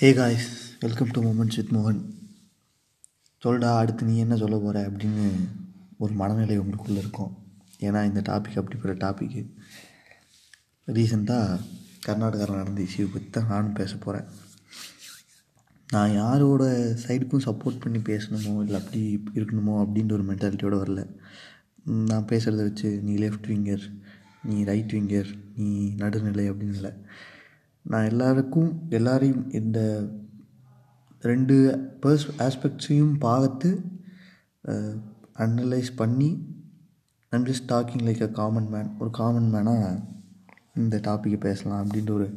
Hey guys welcome to moments with மோகன் சொல்டா அடுத்து நீ என்ன சொல்ல போகிற அப்படின்னு ஒரு மனநிலை உங்களுக்குள்ளே இருக்கும். ஏன்னா இந்த டாபிக் அப்படிப்பட்ட டாப்பிக்கு ரீசெண்டாக கர்நாடகாவில் நடந்த இஷ்யூ பற்றி தான் நானும் பேச போகிறேன் நான் யாரோட சைடுக்கும் சப்போர்ட் பண்ணி பேசணுமோ இல்லை அப்படி இருக்கணுமோ அப்படின்ற ஒரு மென்டாலிட்டியோடு வரல. நான் பேசுகிறத வச்சு நீ லெஃப்ட் விங்கர் நீ ரைட் விங்கர் நீ நடுநிலை அப்படின்னு இல்லை. நான் எல்லாருக்கும் எல்லாரையும் இந்த ரெண்டு பர்ஸ் ஆஸ்பெக்ட்ஸையும் பார்த்து அனலைஸ் பண்ணி I'm just talking like a common man ஒரு காமன் மேனாக இந்த டாப்பிக்கை பேசலாம் அப்படின்ற ஒரு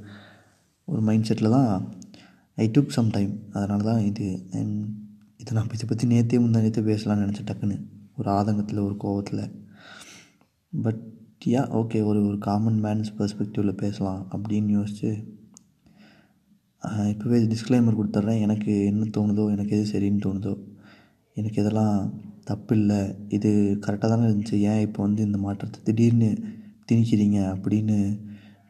ஒரு மைண்ட் செட்டில் தான் ஐ டுக் சம் டைம் அதனால தான் இது இதை நான் இதை பற்றி நேற்றே முந்தா நேற்றே பேசலாம்னு நினச்சேன் டக்குன்னு. ஒரு ஆதங்கத்தில் ஒரு கோவத்தில். பட் யா ஓகே ஒரு ஒரு காமன் மேன்ஸ் பெர்ஸ்பெக்டிவில் பேசலாம் அப்படின்னு யோசிச்சு இப்போவே டிஸ்க்ளைமர் கொடுத்துட்றேன். எனக்கு என்ன தோணுதோ எனக்கு எது சரின்னு தோணுதோ எனக்கு இதெல்லாம் தப்பு இல்லை இது கரெக்டாக தானே இருந்துச்சு. ஏன் இப்போ வந்து இந்த மாற்றத்தை திடீர்னு திணிக்கிறீங்க அப்படின்னு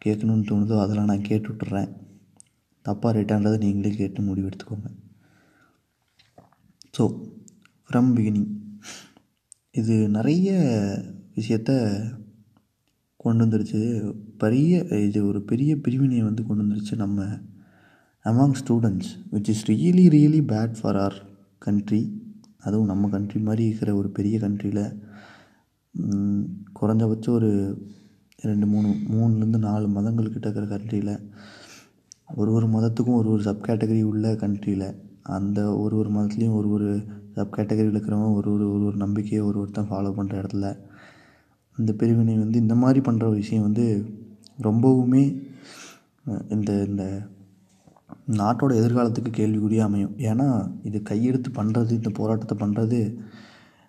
கேட்கணுன்னு தோணுதோ அதெல்லாம் நான் கேட்டு விட்டுறேன் தப்பாக ரைட்டான்றதை நீங்களே கேட்டு முடிவு எடுத்துக்கோங்க ஸோ ஃப்ரம் பிகினிங் இது நிறைய விஷயத்த கொண்டு வந்துருச்சு. பெரிய இது ஒரு பெரிய பிரிவினையை வந்து கொண்டு வந்துருச்சு நம்ம among students which is really really bad for our country அதுவும் நம்ம கண்ட்ரி மாதிரி இருக்கிற ஒரு பெரிய கண்ட்ரியில் குறைஞ்சபட்சம் ஒரு ரெண்டு மூணு மூணுலேருந்து நாலு மதங்கள் கிட்ட இருக்கிற கண்ட்ரியில் ஒரு ஒரு மதத்துக்கும் ஒரு ஒரு சப் கேட்டகரி உள்ள கண்ட்ரியில் அந்த ஒரு ஒரு மதத்துலேயும் ஒரு ஒரு சப் கேட்டகரியில் இருக்கிறவங்க ஒரு ஒரு ஒரு ஒரு நம்பிக்கையை ஒரு ஒருத்தன் ஃபாலோ பண்ணுற இடத்துல இந்த பிரிவினை வந்து இந்த மாதிரி பண்ணுற விஷயம் வந்து ரொம்பவுமே இந்த இந்த நாட்டோட எதிர்காலத்துக்கு கேள்விக்குறியாக அமையும். ஏன்னா இது கையெடுத்து பண்ணுறது இந்த போராட்டத்தை பண்ணுறது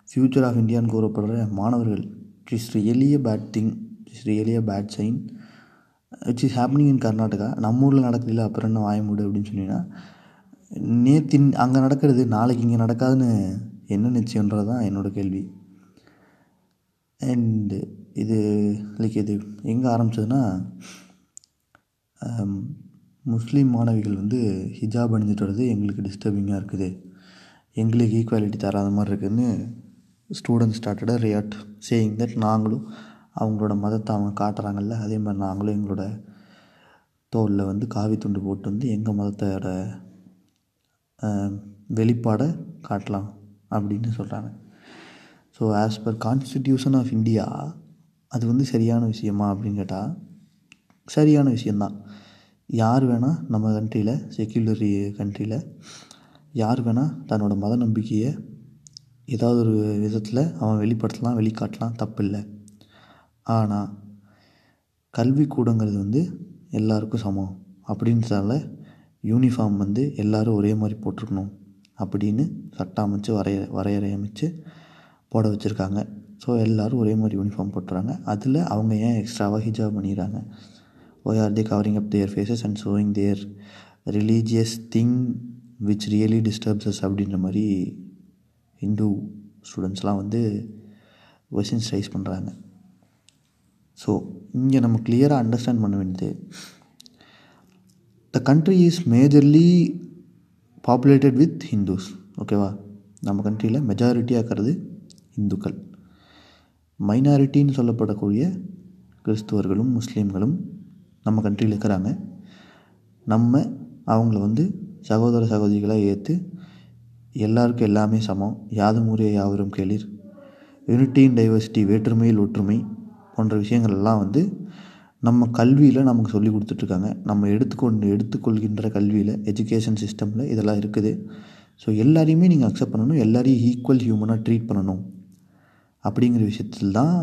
ஃப்யூச்சர் ஆஃப் இந்தியான்னு கூறப்படுற மாணவர்கள். It is really a bad thing it's really bad sign it's is happening in Karnataka நம்ம ஊரில் நடக்கல அப்புறம் என்ன வாயமுடு அப்படின்னு சொன்னீங்கன்னா நேத்தின் அங்கே நடக்கிறது நாளைக்கு இங்கே நடக்காதுன்னு என்ன நிச்சயன்றது தான் என்னோடய கேள்வி. அண்டு இது லைக் இது எங்கே ஆரம்பிச்சதுன்னா முஸ்லீம் மாணவிகள் வந்து ஹிஜாப் அணிஞ்சிட்டு வர்றது எங்களுக்கு டிஸ்டர்பிங்காக இருக்குது. எங்களுக்கு ஈக்குவாலிட்டி தராத மாதிரி இருக்குதுன்னு ஸ்டூடெண்ட் ஸ்டார்டடாக ரியாட் சேயிங் தட் நாங்களும் அவங்களோட மதத்தை அவங்க காட்டுறாங்கல்ல அதே மாதிரி நாங்களும் எங்களோட தோலில் வந்து காவி துண்டு போட்டு வந்து எங்கள் மதத்தோட வெளிப்பாடை காட்டலாம் அப்படின்னு சொல்கிறாங்க so as per constitution of India அது வந்து சரியான விஷயமா அப்படின்னு கேட்டால் சரியான விஷயந்தான் யார் வேணால் நம்ம கண்ட்ரியில் செக்யூலரி கண்ட்ரியில் யார் வேணால் தன்னோட மத நம்பிக்கையை ஏதாவது ஒரு விதத்தில் அவன் வெளிப்படுத்தலாம் வெளிக்காட்டலாம் தப்பில்லை. ஆனால் கல்விக்கூடங்கிறது வந்து எல்லாருக்கும் சமம். அப்படின்றதால யூனிஃபார்ம் வந்து எல்லோரும் ஒரே மாதிரி போட்டிருக்கணும் அப்படின்னு சட்டம் அமைச்சு வரைய வரையறை அமைச்சு போட வச்சுருக்காங்க. ஸோ எல்லோரும் ஒரே மாதிரி யூனிஃபார்ம் போட்டுறாங்க. அதில் அவங்க ஏன் எக்ஸ்ட்ராவாக ஹிஜாப் பண்ணிடுறாங்க why are they covering up their faces and showing their religious thing which really disturbs அப்படின்ற மாதிரி ஹிந்து ஸ்டூடெண்ட்ஸ்லாம் வந்து கொஷின்ஸ் ரைஸ் பண்ணுறாங்க ஸோ இங்கே நம்ம கிளியராக அண்டர்ஸ்டாண்ட் பண்ண வேண்டியது the country is majorly populated with Hindus ஓகேவா நம்ம கண்ட்ரியில் மெஜாரிட்டியாக இருக்கிறது இந்துக்கள். மைனாரிட்டின்னு சொல்லப்படக்கூடிய கிறிஸ்துவர்களும் முஸ்லீம்களும் நம்ம கண்ட்ரியில் இருக்கிறாங்க. நம்ம அவங்கள வந்து சகோதர சகோதரிகளாக ஏற்று எல்லாருக்கும் எல்லாமே சமம். யாதும் ஊரே யாவரும் கேளிர். யூனிட்டி இன் டைவர்சிட்டி வேற்றுமையில் ஒற்றுமை போன்ற விஷயங்கள் எல்லாம் வந்து நம்ம கல்வியில் நமக்கு சொல்லி கொடுத்துட்ருக்காங்க. நம்ம எடுத்துக்கொண்டு எடுத்துக்கொள்கின்ற கல்வியில் எஜுகேஷன் சிஸ்டமில் இதெல்லாம் இருக்குது. ஸோ எல்லாரையுமே நீங்கள் அக்செப்ட் பண்ணணும். எல்லாரையும் ஈக்குவல் ஹியூமனாக ட்ரீட் பண்ணணும். அப்படிங்கிற விஷயத்தில் தான்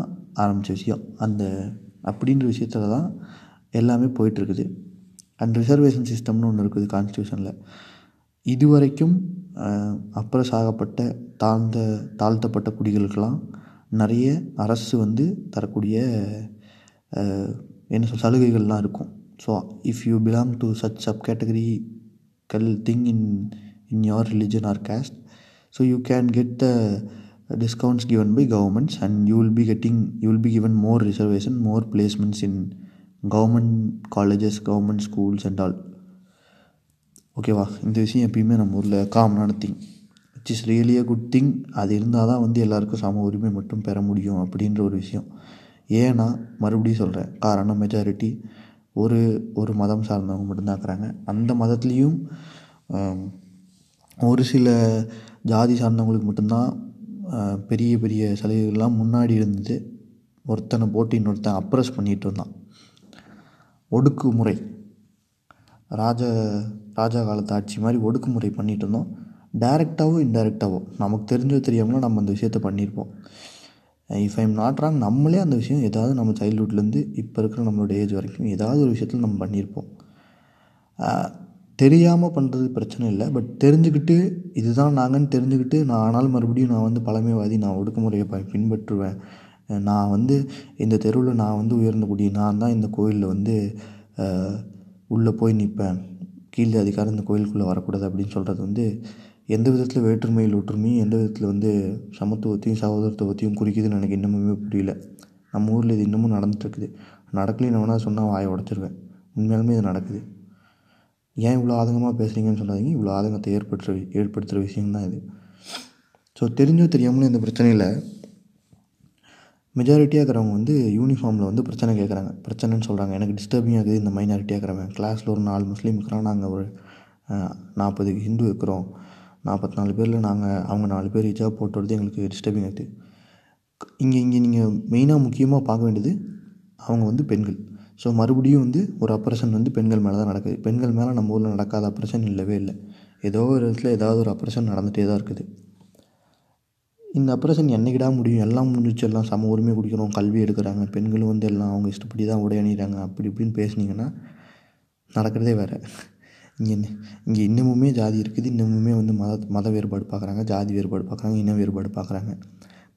ஆரம்பித்த விஷயம். அந்த அப்படின்ற விஷயத்தில் தான் எல்லாமே போயிட்டுருக்குது. அண்ட் ரிசர்வேஷன் சிஸ்டம்னு ஒன்று இருக்குது கான்ஸ்டியூஷனில் இதுவரைக்கும் வரைக்கும் அப்புறம் சாகப்பட்ட தாழ்ந்த தாழ்த்தப்பட்ட குடிகளுக்கெல்லாம் நிறைய அரசு வந்து தரக்கூடிய என்ன சொல் சலுகைகள்லாம் இருக்கும். So if you belong to such sub categorical thing in in your religion or caste so you can get the discounts given by governments and you will be getting you will be given more reservation more placements in government colleges government schools and all. ஓகேவா இந்த விஷயம் எப்பயுமே நம்ம ஊரில் காமனான thing which is really a good thing அது இருந்தால் தான் வந்து எல்லாருக்கும் சம உரிமை மட்டும் பெற முடியும் அப்படின்ற ஒரு விஷயம். ஏன்னா மறுபடியும் சொல்கிறேன் காரணம் மெஜாரிட்டி ஒரு ஒரு மதம் சார்ந்தவங்க மட்டும்தான் இருக்கிறாங்க. அந்த மதத்துலேயும் ஒரு சில ஜாதி சார்ந்தவங்களுக்கு மட்டும்தான் பெரிய பெரிய சலுகைகள்லாம் முன்னாடி இருந்தது. ஒருத்தனை போட்டு இன்னொருத்தன் அப்ரஸ் பண்ணிகிட்டு இருந்தான். ஒடுக்குமுறை. ராஜ ராஜா காலத்து ஆட்சி மாதிரி ஒடுக்குமுறை பண்ணிகிட்டு இருந்தோம். டைரெக்டாவோ இன்டைரக்டாவோ நமக்கு தெரிஞ்சோ தெரியாமலோ நம்ம அந்த விஷயத்த பண்ணியிருப்போம் இஃப் ஐம் நாட் ராங் நம்மளே அந்த விஷயம் ஏதாவது நம்ம சைல்ட்ஹுட்லேருந்து இப்போ இருக்கிற நம்மளோட ஏஜ் வரைக்கும் ஏதாவது ஒரு விஷயத்தில் நம்ம பண்ணியிருப்போம் தெரியாமல் பண்ணுறது பிரச்சனை இல்லை. பட் தெரிஞ்சுக்கிட்டு இதுதான் நாங்கன்னு தெரிஞ்சுக்கிட்டு நான் ஆனாலும் மறுபடியும் நான் வந்து பழமைவாதி நான் ஒடுக்குமுறையை ப பின்பற்றுவேன். நான் வந்து இந்த தெருவில் நான் வந்து உயர்ந்த குடி நான் தான் இந்த கோயிலில் வந்து உள்ளே போய் நிற்பேன் கீழ் அதிகாரம் இந்த கோயிலுக்குள்ளே வரக்கூடாது அப்படின்னு சொல்கிறது வந்து எந்த விதத்தில் வேற்றுமையில் ஒற்றுமையும் எந்த விதத்தில் வந்து சமத்துவத்தையும் சகோதரத்துவத்தையும் குறிக்குதுன்னு எனக்கு இன்னமுமே புரியல. நம்ம ஊரில் இது இன்னமும் நடந்துட்டுருக்குது நடக்கலைன்னு வேணால் சொன்னால் வாயை உடச்சிருவேன். உண்மையாலுமே இது நடக்குது. ஏன் இவ்வளோ ஆதங்கமாக பேசுகிறீங்கன்னு சொல்லாதீங்க. இவ்வளோ ஆதங்கத்தை ஏற்படுத்துகிற ஏற்படுத்துகிற விஷயம்தான் இது. ஸோ தெரிஞ்சோ தெரியாமலும் இந்த பிரச்சனையில் மெஜாரிட்டியாக இருக்கிறவங்க வந்து யூனிஃபார்மில் வந்து பிரச்சனை கேட்குறாங்க பிரச்சனைன்னு சொல்கிறாங்க எனக்கு டிஸ்டர்பிங் ஆகுது இந்த மைனாரிட்டியாக இருக்கிறவன் கிளாஸில் ஒரு நாலு முஸ்லீம் இருக்கிறோம் நாங்கள் ஒரு நாற்பது ஹிந்து இருக்கிறோம். நாற்பத்தி நாலு பேரில் நாங்கள் அவங்க நாலு பேர் ஹிஜாப் போட்டுறது எங்களுக்கு டிஸ்டர்பிங் ஆகுது இங்கே இங்கே நீங்கள் மெயினாக முக்கியமாக பார்க்க வேண்டியது அவங்க வந்து பெண்கள். ஸோ மறுபடியும் வந்து ஒரு அப்ரேஷன் வந்து பெண்கள் மேலே தான் நடக்குது பெண்கள் மேலே நம்ம ஊரில் நடக்காத அப்ரஷன் இல்லவே இல்லை. ஏதோ ஒரு இடத்துல ஏதாவது ஒரு அப்ரேஷன் நடந்துகிட்டே தான் இருக்குது. இந்த அப்ரேஷன் என்னைக்கிடா முடியும்? எல்லாம் முடிஞ்சிச்சு. எல்லாம் சம உரிமை குடிக்கிறோம். கல்வி எடுக்கிறாங்க. பெண்களும் வந்து எல்லாம் அவங்க இஷ்டப்படி தான் உடை அணிகிறாங்க அப்படி இப்படின்னு பேசுனீங்கன்னா நடக்கிறதே வேறு. இங்கே இங்கே இன்னமுமே ஜாதி இருக்குது. இன்னமுமே வந்து மத மத வேறுபாடு பார்க்குறாங்க ஜாதி வேறுபாடு பார்க்குறாங்க இன வேறுபாடு பார்க்குறாங்க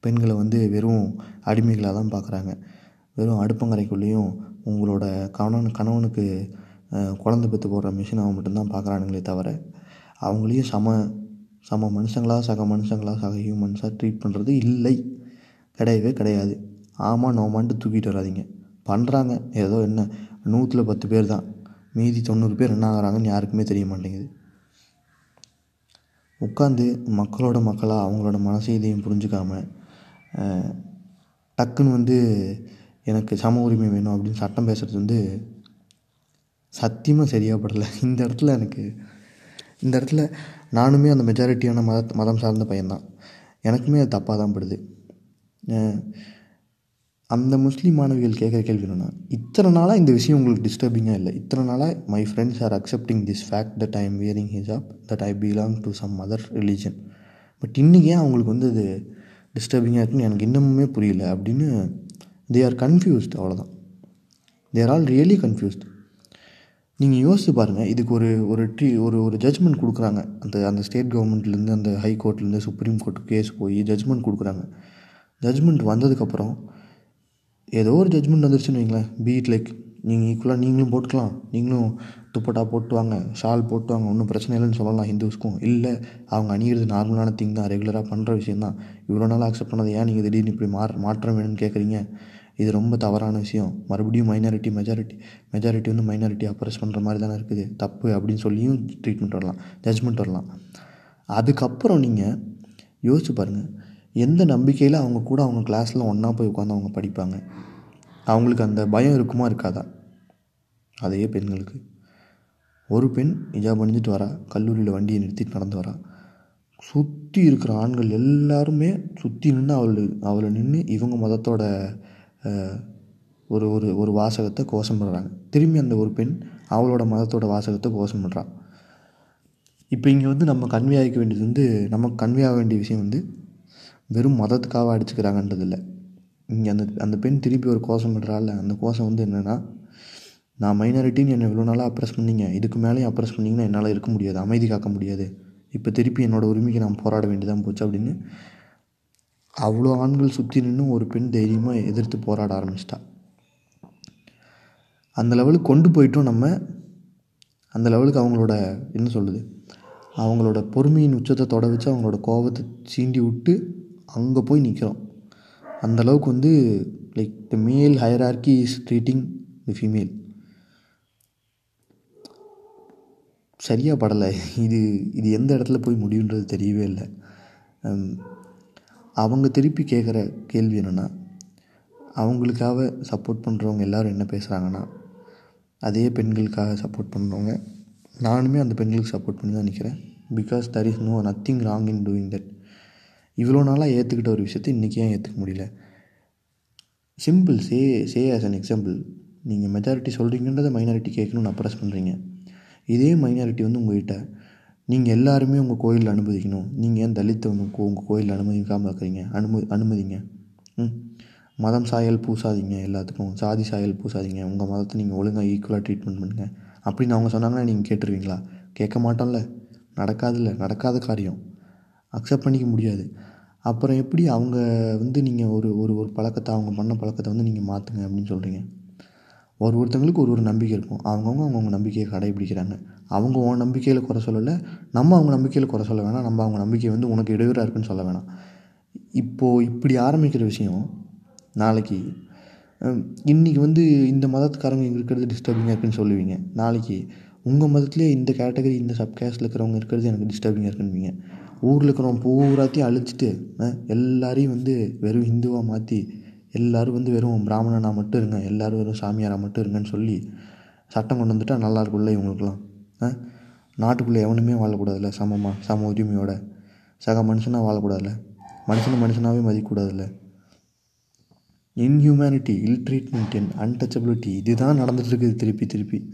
பெண்களை வந்து வெறும் அடிமைகளாக தான் பார்க்குறாங்க வெறும் அடுப்பங்கரைக்குள்ளேயும் உங்களோட கணவன் கணவனுக்கு குழந்த குழந்தை பெற்று போடுற மிஷினாக மட்டும்தான் பார்க்குறானுங்களே தவிர அவங்களையும் சம சம மனுஷங்களாக சக மனுஷங்களாக சக ஹியூமன்ஸாக ட்ரீட் பண்ணுறது இல்லை. கிடையவே கிடையாது. ஆமாம் நோமான்ட்டு தூக்கிட்டு வராதீங்க. பண்ணுறாங்க ஏதோ என்ன நூற்றில் பத்து பேர் தான். மீதி தொண்ணூறு பேர் என்ன ஆகுறாங்கன்னு யாருக்குமே தெரிய மாட்டேங்குது. உட்காந்து மக்களோட மக்களாக அவங்களோட மனசு இதையும் டக்குன்னு வந்து எனக்கு சம உரிமை வேணும் அப்படின்னு சட்டம் பேசுகிறது வந்து சத்தியமாக சரியாக படலை. இந்த இடத்துல எனக்கு இந்த இடத்துல நானுமே அந்த மெஜாரிட்டியான மத மதம் சார்ந்த பையன்தான். எனக்குமே அது தப்பாக தான் படுது. அந்த முஸ்லீம் மாணவிகள் கேட்குற கேள்வி என்னென்னா இத்தனை நாளாக இந்த விஷயம் உங்களுக்கு டிஸ்டர்பிங்காக இல்லை? இத்தனை நாளாக my friends are accepting this fact that I am wearing ஹிஜாப் that I belong to some other religion but இன்றைக்கி ஏன் அவங்களுக்கு வந்து அது டிஸ்டர்பிங்காக இருக்குன்னு எனக்கு இன்னமுமே புரியல அப்படின்னு தே ஆர் கன்ஃபியூஸ்ட் அவ்வளோதான் தேர் ஆல் ரியலி கன்ஃபியூஸ்ட் நீங்கள் யோசித்து பாருங்கள் இதுக்கு ஒரு ஒரு ட்ரீ ஒரு ஒரு ஜட்ஜ்மெண்ட் கொடுக்குறாங்க. அந்த அந்த ஸ்டேட் கவர்மெண்ட்லேருந்து அந்த ஹை கோர்ட்லேருந்து சுப்ரீம் கோர்ட் கேஸ் போய் ஜட்ஜ்மெண்ட் கொடுக்குறாங்க. ஜட்ஜ்மெண்ட் வந்ததுக்கப்புறம் ஏதோ ஒரு ஜட்ஜ்மெண்ட் வந்துருச்சுன்னு வைங்களேன். பீட் லைக் நீங்கள் ஈக்குவலாக நீங்களும் போட்டுக்கலாம். நீங்களும் துப்பட்டா போட்டு வாங்க ஷால் போட்டு வாங்க ஒன்றும் பிரச்சனை இல்லைன்னு சொல்லலாம் ஹிந்துஸ்க்கும். இல்லை அவங்க அணிகிறது நார்மலான திங் தான் ரெகுலராக பண்ணுற விஷயம் தான் இவ்வளோ நாள் அக்செப்ட் பண்ணது ஏன் நீங்கள் திடீர்னு இப்படி மாற மாற்றம் வேணும்னு கேட்குறீங்க இது ரொம்ப தவறான விஷயம். மறுபடியும் மைனாரிட்டி மெஜாரிட்டி மெஜாரிட்டி வந்து மைனாரிட்டி அப்ரஸ் பண்ணுற மாதிரி தானே இருக்குது. தப்பு அப்படின்னு சொல்லியும் ட்ரீட்மெண்ட் வரலாம் ஜட்ஜ்மெண்ட் வரலாம். அதுக்கப்புறம் நீங்கள் யோசிச்சு பாருங்கள் எந்த நம்பிக்கையில் அவங்க கூட அவங்க கிளாஸில் ஒன்றா போய் உட்காந்து அவங்க படிப்பாங்க? அவங்களுக்கு அந்த பயம் இருக்குமா இருக்காதா? அதே பெண்களுக்கு. ஒரு பெண் ஹிஜாப் அணிஞ்சிட்டு வரா கல்லூரியில் வண்டியை நிறுத்திட்டு நடந்து வரா. சுற்றி இருக்கிற ஆண்கள் எல்லாருமே சுற்றி நின்று அவள் அவளை நின்று இவங்க மதத்தோட ஒரு ஒரு ஒரு வாசகத்தை கோஷம் பண்ணுறாங்க திரும்பி அந்த ஒரு பெண் அவளோட மதத்தோட வாசகத்தை கோஷம் பண்ணுறா இப்போ இங்கே வந்து நம்ம கன்வே ஆகிக்க வேண்டியது வந்து நமக்கு கன்வே ஆக வேண்டிய விஷயம் வந்து வெறும் மதத்துக்காக அடிச்சுக்கிறாங்கன்றது இல்லை இங்கே அந்த அந்த பெண் திருப்பி ஒரு கோஷம் பண்ணுறாள் அந்த கோஷம் வந்து என்னென்னா நான் மைனாரிட்டின்னு என்னை இவ்வளோ நாளாக அப்ரெஸ் பண்ணீங்க. இதுக்கு மேலேயும் அப்ரெஸ் பண்ணிங்கன்னா என்னால் இருக்க முடியாது அமைதி காக்க முடியாது. இப்போ திருப்பி என்னோடய உரிமைக்கு நான் போராட வேண்டியதாக போச்சு அப்படின்னு அவ்வளோ ஆண்கள் சுற்றி நின்று ஒரு பெண் தைரியமாக எதிர்த்து போராட ஆரம்பிச்சிட்டா. அந்த லெவலுக்கு கொண்டு போயிட்டோம் நம்ம. அந்த லெவலுக்கு அவங்களோட என்ன சொல்லுது அவங்களோட பொறுமையின் உச்சத்தை தொட வச்சு அவங்களோட கோபத்தை சீண்டி விட்டு அங்கே போய் நிற்கிறோம் அந்தளவுக்கு வந்து like the male hierarchy is treating the female சரியாக படலை. இது இது எந்த இடத்துல போய் முடியுன்றது தெரியவே இல்லை. அவங்க திருப்பி கேட்குற கேள்வி என்னென்னா அவங்களுக்காக சப்போர்ட் பண்ணுறவங்க எல்லாரும் என்ன பேசுகிறாங்கன்னா அதே பெண்களுக்காக சப்போர்ட் பண்ணுறவங்க நானுமே அந்த பெண்களுக்கு சப்போர்ட் பண்ணி தான் நிற்கிறேன் because there is no nothing wrong in doing that இவ்வளோ நாளாக ஏற்றுக்கிட்ட ஒரு விஷயத்தை இன்றைக்கி ஏன் ஏற்றுக்க முடியல? Simple say say as an example நீங்கள் மெஜாரிட்டி சொல்கிறீங்கன்றதை மைனாரிட்டி கேட்கணும்னு அப்ரஸ் பண்ணுறீங்க இதே மைனாரிட்டி வந்து உங்கள்கிட்ட நீங்கள் எல்லாருமே உங்கள் கோயிலில் அனுமதிக்கணும். நீங்கள் ஏன் தலித்தை உங்கள் உங்கள் கோயிலில் அனுமதிக்காமல் இருக்கிறீங்க? அனுமதி அனுமதிங்க. ம். மதம் சாயல் பூசாதீங்க எல்லாத்துக்கும். சாதி சாயல் பூசாதீங்க. உங்கள் மதத்தை நீங்கள் ஒழுங்காக ஈக்குவலாக ட்ரீட்மெண்ட் பண்ணுங்கள் அப்படின்னு அவங்க சொன்னாங்கன்னா நீங்கள் கேட்டுருவீங்களா? கேட்க மாட்டோம்ல. நடக்காதுல்ல. நடக்காத காரியம். அக்செப்ட் பண்ணிக்க முடியாது. அப்புறம் எப்படி அவங்க வந்து நீங்கள் ஒரு ஒரு ஒரு பழக்கத்தை அவங்க பண்ண பழக்கத்தை வந்து நீங்கள் மாற்றுங்க அப்படின்னு சொல்கிறீங்க ஒரு ஒருத்தவங்களுக்கு ஒரு ஒரு நம்பிக்கை இருக்கும். அவங்கவுங்க அவங்கவுங்க நம்பிக்கையை கடைபிடிக்கிறாங்க. அவங்க உன் நம்பிக்கையில் குறை சொல்லலை. நம்ம அவங்க நம்பிக்கையில் குறை சொல்ல வேணாம். நம்ம அவங்க நம்பிக்கை வந்து உனக்கு இடையூறாக இருக்குன்னு சொல்ல வேணாம். இப்போது இப்படி ஆரம்பிக்கிற விஷயம் நாளைக்கு இன்றைக்கி வந்து இந்த மதத்துக்காரங்க இங்கே இருக்கிறது டிஸ்டர்பிங்காக இருக்குன்னு சொல்லுவீங்க. நாளைக்கு உங்கள் மதத்துலேயே இந்த கேட்டகரி இந்த சப் கேஸ்டில் இருக்கிறவங்க இருக்கிறது எனக்கு டிஸ்டர்பிங்காக இருக்குன்னுவீங்க. ஊரில் இருக்கிறவங்க பூராத்தையும் அழிச்சிட்டு எல்லாரையும் வந்து வெறும் ஹிந்துவாக மாற்றி எல்லாரும் வந்து வெறும் பிராமணனாக மட்டும் இருங்க எல்லாரும் வெறும் சாமியாராக மட்டும் இருங்கன்னு சொல்லி சட்டம் கொண்டு வந்துட்டால் நல்லா இருக்கும்ல இவங்களுக்குலாம் ஆ? நாட்டுக்குள்ளே எவனுமே வாழக்கூடாதுல்ல சமமாக சம உரிமையோட. சக மனுஷனாக வாழக்கூடாதுல்ல. மனுஷனை மனுஷனாகவே மதிக்கக்கூடாதுல்ல. Inhumanity ill treatment and untouchability இதுதான் நடந்துகிட்ருக்குது திருப்பி திருப்பி.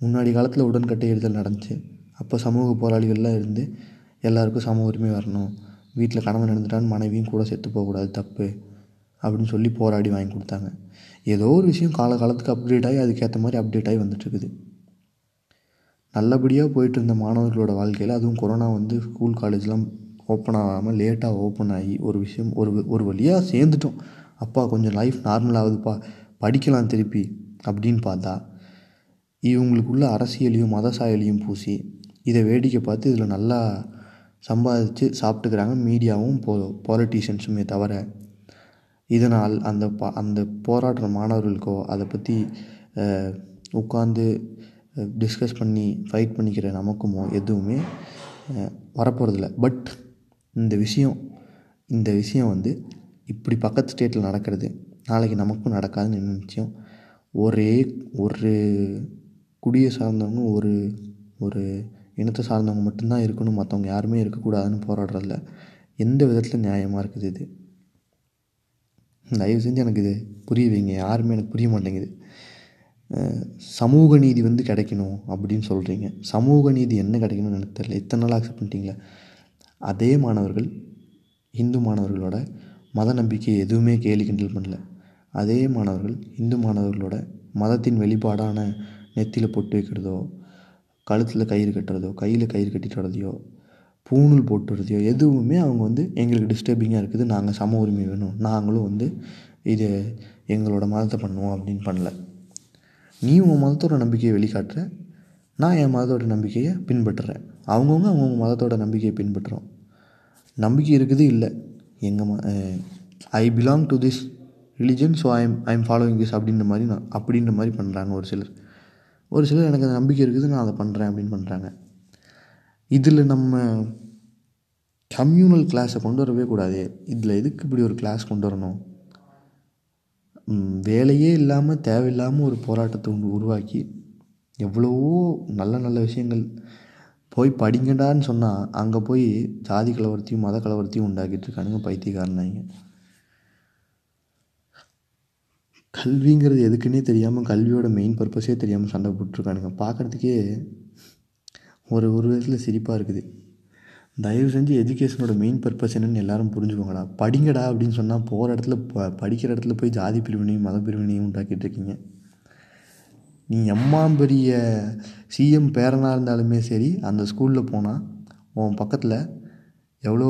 முன்னாடி காலத்தில் உடன்கட்டை எடுதல் நடந்துச்சு. அப்போ சமூக போராளிகள்லாம் இருந்து எல்லாருக்கும் சம உரிமை வரணும். வீட்டில் கணவன் நடந்துட்டான்னு மனைவியும் கூட செத்து போகக்கூடாது தப்பு. அப்படின்னு சொல்லி போராடி வாங்கி கொடுத்தாங்க. ஏதோ ஒரு விஷயம் காலகாலத்துக்கு அப்டேட் ஆகி அதுக்கேற்ற மாதிரி அப்டேட் ஆகி வந்துட்டுருக்குது. நல்லபடியாக போயிட்டு இருந்த மாணவர்களோட வாழ்க்கையில் அதுவும் கொரோனா வந்து ஸ்கூல் காலேஜ்லாம் ஓப்பன் ஆகாமல் லேட்டாக ஓப்பன் ஆகி ஒரு விஷயம் ஒரு ஒரு வழியாக சேர்ந்துட்டோம். அப்பா கொஞ்சம் லைஃப் நார்மலாகுதுப்பா படிக்கலாம் திருப்பி அப்படின்னு பார்த்தா இவங்களுக்குள்ள அரசியலையும் மத சாயலையும் பூசி இதை வேடிக்கை பார்த்து இதில் நல்லா சம்பாதிச்சு சாப்பிட்டுக்கிறாங்க. மீடியாவும் போ பாலிட்டிஷியன்ஸுமே தவிர இதனால் அந்த ப அந்த போராடுற மாணவர்களுக்கோ அதை பற்றி உட்காந்து டிஸ்கஸ் பண்ணி ஃபைட் பண்ணிக்கிற நமக்குமோ எதுவுமே வரப்போகிறதில்ல பட் இந்த விஷயம் இந்த விஷயம் வந்து இப்படி பக்கத்து ஸ்டேட்டில் நடக்கிறது நாளைக்கு நமக்கும் நடக்காதுன்னு என்ன நிச்சயம்? ஒரே ஒரு குடியை சார்ந்தவங்க ஒரு ஒரு இனத்தை சார்ந்தவங்க மட்டும்தான் இருக்கணும். மற்றவங்க யாருமே இருக்கக்கூடாதுன்னு போராடுறதில்ல. எந்த விதத்தில் நியாயமாக இருக்குது இது? தயவு செஞ்சு எனக்கு இது புரிய வைங்க யாருமே எனக்கு புரிய மாட்டேங்குது. சமூக நீதி வந்து கிடைக்கணும் அப்படின்னு சொல்கிறீங்க சமூக நீதி என்ன கிடைக்கணும்னு எனக்கு தெரியல. இத்தனை நாள் அக்செப்ட் பண்ணிட்டீங்களே? அதே மாணவர்கள் இந்து மாணவர்களோட மத நம்பிக்கை எதுவுமே கேலி கிண்டல் பண்ணல. அதே மாணவர்கள் இந்து மாணவர்களோட மதத்தின் வெளிப்பாடான நெத்தியில் பொட்டு வைக்கிறதோ கழுத்தில் கயிறு கட்டுறதோ கையில் கயிறு கட்டிட்டு வரதையோ பூணூல் போட்டுறதையோ எதுவுமே அவங்க வந்து எங்களுக்கு டிஸ்டர்பிங்காக இருக்குது. நாங்கள் சம உரிமை வேணும். நாங்களும் வந்து இது எங்களோட மதத்தை பண்ணுவோம் அப்படின்னு பண்ணல. நீ உன் மதத்தோட நம்பிக்கையை வெளிக்காட்டுற. நான் என் மதத்தோட நம்பிக்கையை பின்பற்றுறேன். அவங்கவுங்க அவங்கவுங்க மதத்தோட நம்பிக்கையை பின்பற்றுறோம். நம்பிக்கை இருக்குது? இல்லை. எங்கள் ம I belong to this religion so I'm I'm following this அப்படின்ற மாதிரி நான் அப்படின்ற மாதிரி பண்ணுறாங்க ஒரு சிலர். ஒரு சிலர் எனக்கு அந்த நம்பிக்கை இருக்குது நான் அதை பண்ணுறேன் அப்படின்னு பண்ணுறாங்க இதில் நம்ம கம்யூனல் கிளாஸை கொண்டு வரவே கூடாது. இதில் எதுக்கு இப்படி ஒரு கிளாஸ் கொண்டு வரணும்? வேலையே இல்லாமல் தேவையில்லாமல் ஒரு போராட்டத்தை ஒன்று உருவாக்கி எவ்வளவோ நல்ல நல்ல விஷயங்கள் போய் படிங்கடான்னு சொன்னால் அங்கே போய் ஜாதி கலவரத்தையும் மத கலவரத்தையும் உண்டாக்கிட்டு இருக்கானுங்க பைத்தியக்காரனாங்க. கல்விங்கிறது எதுக்குன்னே தெரியாமல் கல்வியோட மெயின் பர்பஸே தெரியாமல் சண்டை போட்டுருக்கானுங்க பார்க்குறதுக்கே ஒரு ஒரு விதத்தில் சிரிப்பாக இருக்குது. தயவு செஞ்சு எஜுகேஷனோட மெயின் பர்பஸ் என்னென்னு எல்லாரும் புரிஞ்சுக்கோங்கடா. படிங்கடா அப்படின்னு சொன்னால் போகிற இடத்துல ப படிக்கிற இடத்துல போய் ஜாதி பிரிவினையும் மத பிரிவினையும் உண்டாக்கிட்டு இருக்கீங்க நீ எம்மா பெரிய சிஎம் பேரனாக இருந்தாலுமே சரி அந்த ஸ்கூலில் போனால் உன் பக்கத்தில் எவ்வளோ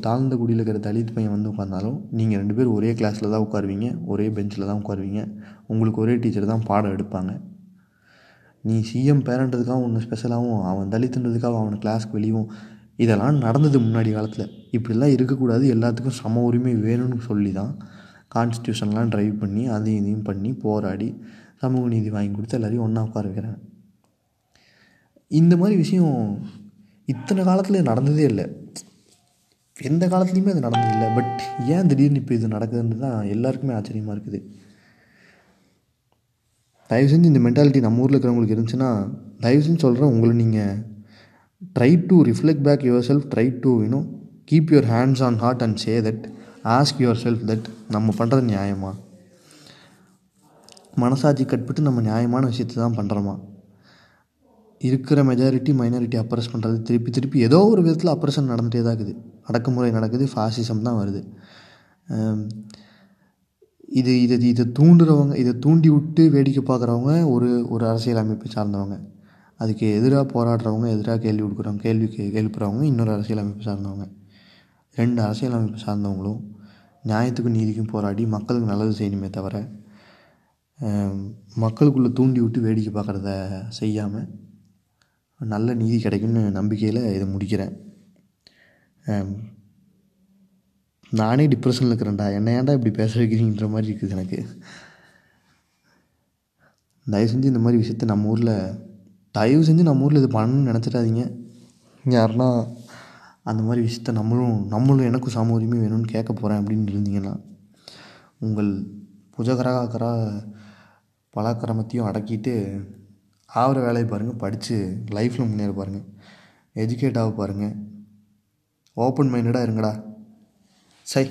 தாழ்ந்த குடியில் இருக்கிற தலித் பையன் வந்து உட்காந்தாலும் நீங்கள் ரெண்டு பேரும் ஒரே கிளாஸில் தான் உட்காருவீங்க ஒரே பெஞ்சில் தான் உட்காருவீங்க. உங்களுக்கு ஒரே டீச்சர் தான் பாடம் எடுப்பாங்க. நீ சிஎம் பேரன்றதுக்காக ஒன்று ஸ்பெஷலாகவும் அவன் தலித்துன்றதுக்காக அவனை கிளாஸ்க்கு வெளியும் இதெல்லாம் நடந்தது முன்னாடி காலத்தில். இப்படிலாம் இருக்கக்கூடாது. எல்லாத்துக்கும் சம உரிமை வேணும்னு சொல்லி தான் கான்ஸ்டியூஷன்லாம் ட்ரைவ் பண்ணி அதையும் இதையும் பண்ணி போராடி சமூக நீதி வாங்கி கொடுத்து எல்லாரையும் ஒன்றா உட்கார வைக்கிறாங்க. இந்த மாதிரி விஷயம் இத்தனை காலத்தில் நடந்ததே இல்லை. எந்த காலத்துலேயுமே அது நடந்ததில்லை பட் ஏன் திடீர்னு இப்போ இது நடக்குதுன்றது தான் எல்லாருக்குமே ஆச்சரியமாக இருக்குது. தயவு செஞ்சு இந்த மென்டாலிட்டி நம்ம ஊரில் இருக்கிறவங்களுக்கு இருந்துச்சுன்னா தயவு செஞ்சு சொல்கிறேன் உங்களை நீங்கள் try to reflect back yourself try to you know keep your hands on heart and say that ask yourself that நம்ம பண்ணுறது நியாயமா? மனசாட்சி கட்பட்டு நம்ம நியாயமான விஷயத்தை தான் பண்ணுறோமா இருக்கிற மெஜாரிட்டி மைனாரிட்டி அப்ரஸ் பண்ணுறது திருப்பி திருப்பி ஏதோ ஒரு விதத்தில் அப்ரஷன் நடந்துகிட்டே தான் இருக்குது. அடக்குமுறை நடக்குது ஃபாசிசம் தான் வருது. இது இதை இதை தூண்டுறவங்க இதை தூண்டி விட்டு வேடிக்கை பார்க்குறவங்க ஒரு ஒரு அரசியல் அமைப்பை சார்ந்தவங்க. அதுக்கு எதிராக போராடுறவங்க எதிராக கேள்வி கொடுக்குறவங்க கேள்வி கே எழுப்புறவங்க இன்னொரு அரசியல் அமைப்பு சார்ந்தவங்க. ரெண்டு அரசியல் அமைப்பு சார்ந்தவங்களும் நியாயத்துக்கும் நீதிக்கும் போராடி மக்களுக்கு நல்லது செய்யணுமே தவிர மக்களுக்குள்ளே தூண்டி விட்டு வேடிக்கை பார்க்குறத செய்யாமல் நல்ல நீதி கிடைக்கும்னு நம்பிக்கையில் இதை முடிக்கிறேன். நானே டிப்ரெஷனில் இருக்கிறேன்டா. என்ன ஏன்டா இப்படி பேச வைக்கிறீங்கிற மாதிரி இருக்குது எனக்கு. தயவு செஞ்சு இந்த மாதிரி விஷயத்த நம்ம ஊரில் தயவு செஞ்சு நம்ம ஊரில் இது பண்ணணும்னு நினச்சிடாதீங்க. யாருன்னா அந்த மாதிரி விஷயத்த நம்மளும் நம்மளும் எனக்கும் சம உரிமை வேணும்னு கேட்க போகிறேன் அப்படின்னு இருந்தீங்கன்னா உங்கள் புஜகராகரா பலாக்கிரமத்தையும் அடக்கிட்டு ஆகிற வேலையை பாருங்கள் படித்து லைஃப்பில் முன்னேற பாருங்கள் எஜுகேட் ஆக பாருங்கள் ஓப்பன் மைண்டடாக இருங்கடா. சை